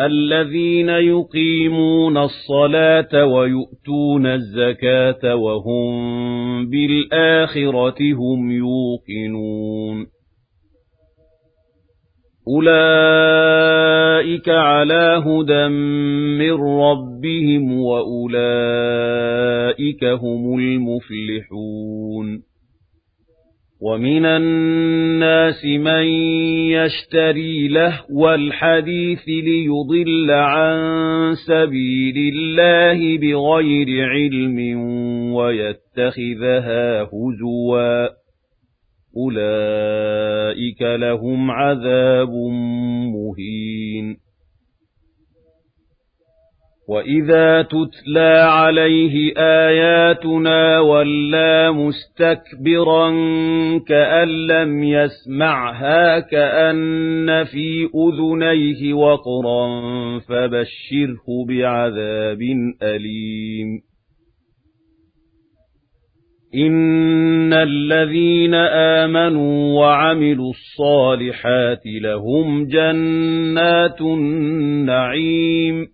الذين يقيمون الصلاة ويؤتون الزكاة وهم بالآخرة هم يوقنون. أولئك على هدى من ربهم وأولئك هم المفلحون. ومن الناس من يشتري لهو الحديث ليضل عن سبيل الله بغير علم ويتخذها هزوا. أولئك لهم عذاب مهين. وَإِذَا تُتْلَى عَلَيْهِ آيَاتُنَا وَلَّى مُسْتَكْبِرًا كَأَن لَّمْ يَسْمَعْهَا كَأَنَّ فِي أُذُنَيْهِ وَقْرًا فَبَشِّرْهُ بِعَذَابٍ أَلِيمٍ إِنَّ الَّذِينَ آمَنُوا وَعَمِلُوا الصَّالِحَاتِ لَهُمْ جَنَّاتُ النَّعِيمِ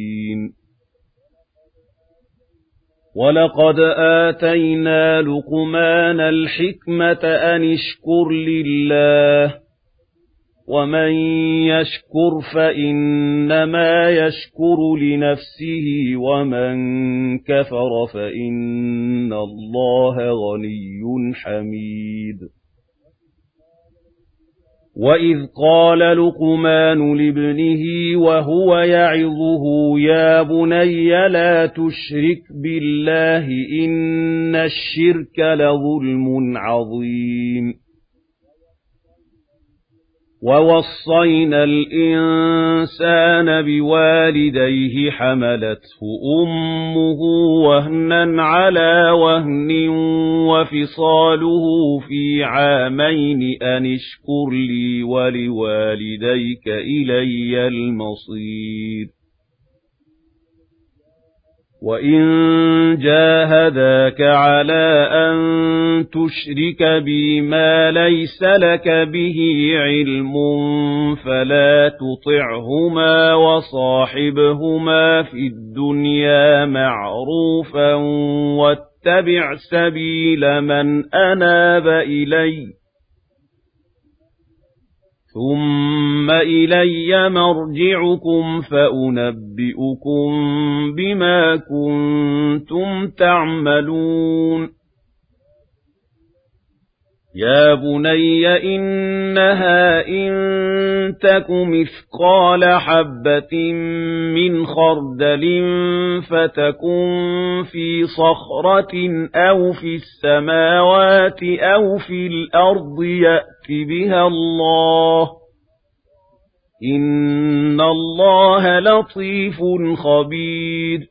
ولقد آتينا لقمان الحكمة أن اشكر لله ومن يشكر فإنما يشكر لنفسه ومن كفر فإن الله غني حميد وَإِذْ قَالَ لُقْمَانُ لِابْنِهِ وَهُوَ يَعِظُهُ يَا بُنَيَّ لَا تُشْرِكْ بِاللَّهِ إِنَّ الشِّرْكَ لَظُلْمٌ عَظِيمٌ وَوَصَّيْنَا الْإِنسَانَ بِوَالِدَيْهِ حَمَلَتْهُ أُمُّهُ وَهْنًا عَلَىٰ وَهْنٍ وَفِصَالُهُ فِي عَامَيْنِ أَنِ اشْكُرْ لِي وَلِوَالِدَيْكَ إِلَيَّ الْمَصِيرُ وَإِن جَاهَدَاكَ عَلَىٰ أَن تُشْرِكَ بِي مَا لَيْسَ لَكَ بِهِ عِلْمٌ فَلَا تُطِعْهُمَا وَصَاحِبْهُمَا فِي الدُّنْيَا مَعْرُوفًا وَاتَّبِعْ سَبِيلَ مَنْ أَنَابَ إِلَيَّ ثُمَّ إِلَيَّ مَرْجِعُكُمْ فَأُنَبِّئُكُم بِمَا كُنتُمْ تَعْمَلُونَ يَا بُنَيَّ إِنَّهَا إِن تَكُ مِثْقَالَ حَبَّةٍ مِّنْ خَرْدَلٍ فَتَكُن فِي صَخْرَةٍ أَوْ فِي السَّمَاوَاتِ أَوْ فِي الْأَرْضِ يَأْتِ بِهَا اللَّهُ إِنَّ اللَّهَ لَطِيفٌ خَبِيرٌ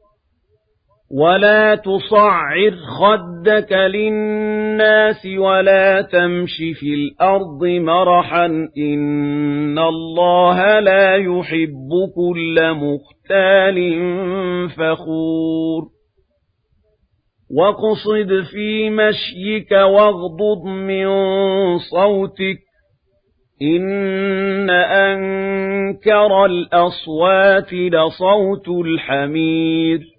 ولا تصعر خدك للناس ولا تمش في الأرض مرحا إن الله لا يحب كل مختال فخور وقصد في مشيك واغضض من صوتك إن أنكر الأصوات لصوت الحمير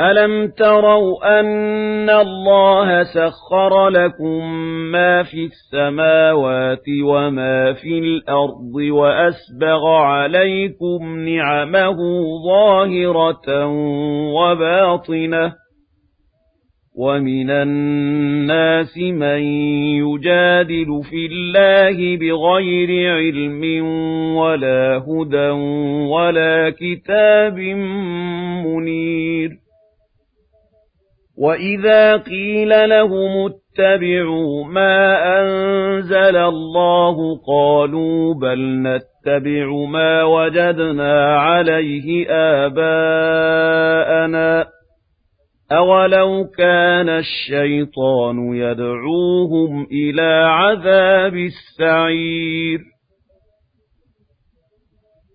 أَلَمْ تَرَوْا أَنَّ اللَّهَ سَخَّرَ لَكُم مَّا فِي السَّمَاوَاتِ وَمَا فِي الْأَرْضِ وَأَسْبَغَ عَلَيْكُمْ نِعَمَهُ ظَاهِرَةً وَبَاطِنَةً وَمِنَ النَّاسِ مَن يُجَادِلُ فِي اللَّهِ بِغَيْرِ عِلْمٍ وَلَا هُدًى وَلَا كِتَابٍ مُنِيرٍ وَإِذَا قِيلَ لَهُمُ اتَّبِعُوا مَا أَنزَلَ اللَّهُ قَالُوا بَلْ نَتَّبِعُ مَا وَجَدْنَا عَلَيْهِ آبَاءَنَا أَوَلَوْ كَانَ الشَّيْطَانُ يَدْعُوهُمْ إِلَى عَذَابِ السَّعِيرِ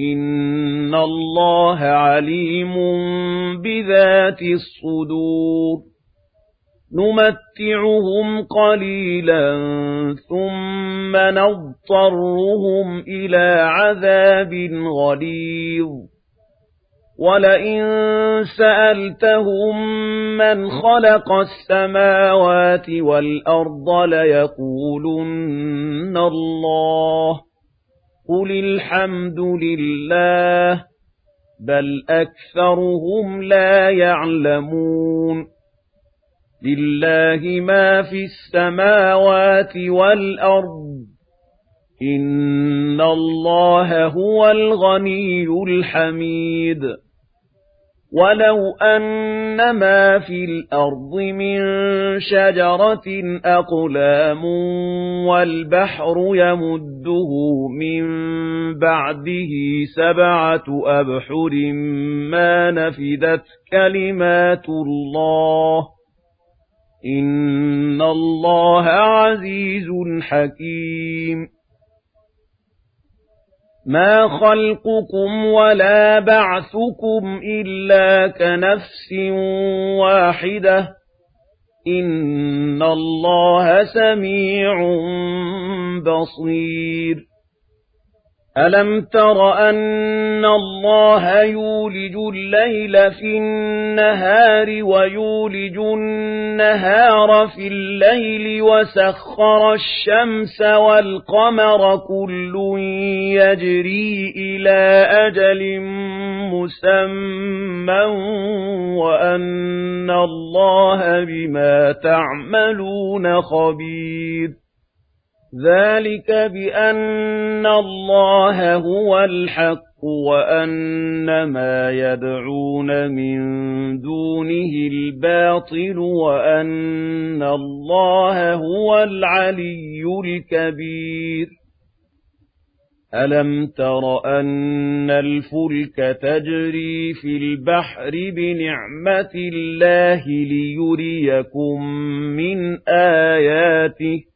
إِنَّ اللَّهَ عَلِيمٌ بِذَاتِ الصُّدُورِ نُمَتِّعُهُمْ قَلِيلًا ثُمَّ نَضْطَرُّهُمْ إِلَى عَذَابٍ غَلِيظٍ وَلَئِن سَأَلْتَهُم مَّنْ خَلَقَ السَّمَاوَاتِ وَالْأَرْضَ لَيَقُولُنَّ اللَّهُ قُلِ الْحَمْدُ لِلَّهِ بَلْ أَكْثَرُهُمْ لَا يَعْلَمُونَ لِلَّهِ مَا فِي السَّمَاوَاتِ وَالْأَرْضِ إِنَّ اللَّهَ هُوَ الْغَنِيُّ الْحَمِيدُ وَلَوْ أَنَّ مَا فِي الْأَرْضِ مِن شَجَرَةٍ أَقْلَامٌ وَالْبَحْرُ يَمُدُّهُ مِن بَعْدِهِ سَبْعَةُ أَبْحُرٍ مَّا نَفِدَتْ كَلِمَاتُ اللَّهِ إِنَّ اللَّهَ عَزِيزٌ حَكِيمٌ مَا خَلْقُكُمْ وَلَا بَعْثُكُمْ إِلَّا كَنَفْسٍ وَاحِدَةٍ إِنَّ اللَّهَ سَمِيعٌ بَصِيرٌ أَلَمْ تَرَ أَنَّ اللَّهَ يُولِجُ اللَّيْلَ فِي النَّهَارِ وَيُولِجُ النَّهَارَ فِي اللَّيْلِ وَسَخَّرَ الشَّمْسَ وَالْقَمَرَ كُلٌّ يَجْرِي إِلَى أَجَلٍ مُّسَمًّى وَأَنَّ اللَّهَ بِمَا تَعْمَلُونَ خَبِيرٌ ذَلِكَ بِأَنَّ اللَّهَ هُوَ الْحَقُّ وَأَنَّ مَا يَدْعُونَ مِن دُونِهِ الْبَاطِلُ وَأَنَّ اللَّهَ هُوَ الْعَلِيُّ الْكَبِيرُ أَلَمْ تَرَ أَنَّ الْفُلْكَ تَجْرِي فِي الْبَحْرِ بِنِعْمَةِ اللَّهِ لِيُرِيَكُم مِّنْ آيَاتِهِ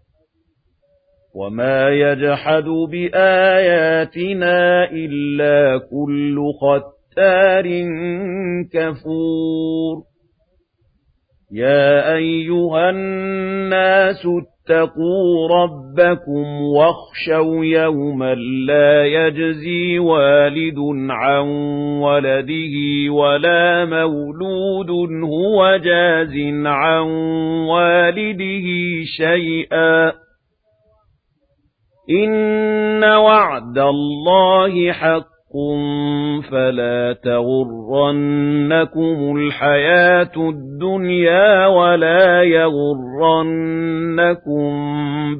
وَمَا يَجْحَدُ بِآيَاتِنَا إِلَّا كُلُّ خَتَّارٍ كَفُورٍ يَا أَيُّهَا النَّاسُ اتَّقُوا رَبَّكُمْ وَاخْشَوْا يَوْمًا لَّا يَجْزِي وَالِدٌ عَن وَلَدِهِ وَلَا مَوْلُودٌ هُوَ جَازٍ عَن وَالِدِهِ شَيْئًا إِنَّ وَعْدَ اللَّهِ حَقٌّ فَلَا تَغُرَّنَّكُمُ الْحَيَاةُ الدُّنْيَا وَلَا يَغُرَّنَّكُم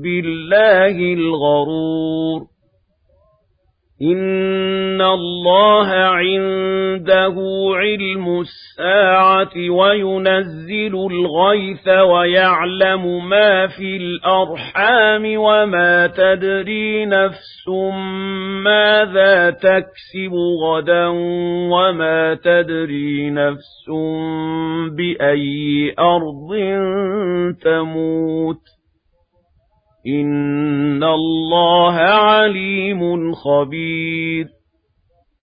بِاللَّهِ الْغَرُورُ إِنَّ اللَّهَ عِندَهُ عِلْمُ السَّاعَةِ وَيُنَزِّلُ الْغَيْثَ وَيَعْلَمُ مَا فِي الْأَرْحَامِ وَمَا تَدْرِي نَفْسٌ مَاذَا تَكْسِبُ غَدًا وَمَا تَدْرِي نَفْسٌ بِأَيِّ أَرْضٍ تَمُوتُ إِنَّ اللَّهَ عَلِيمٌ خَبِيرٌ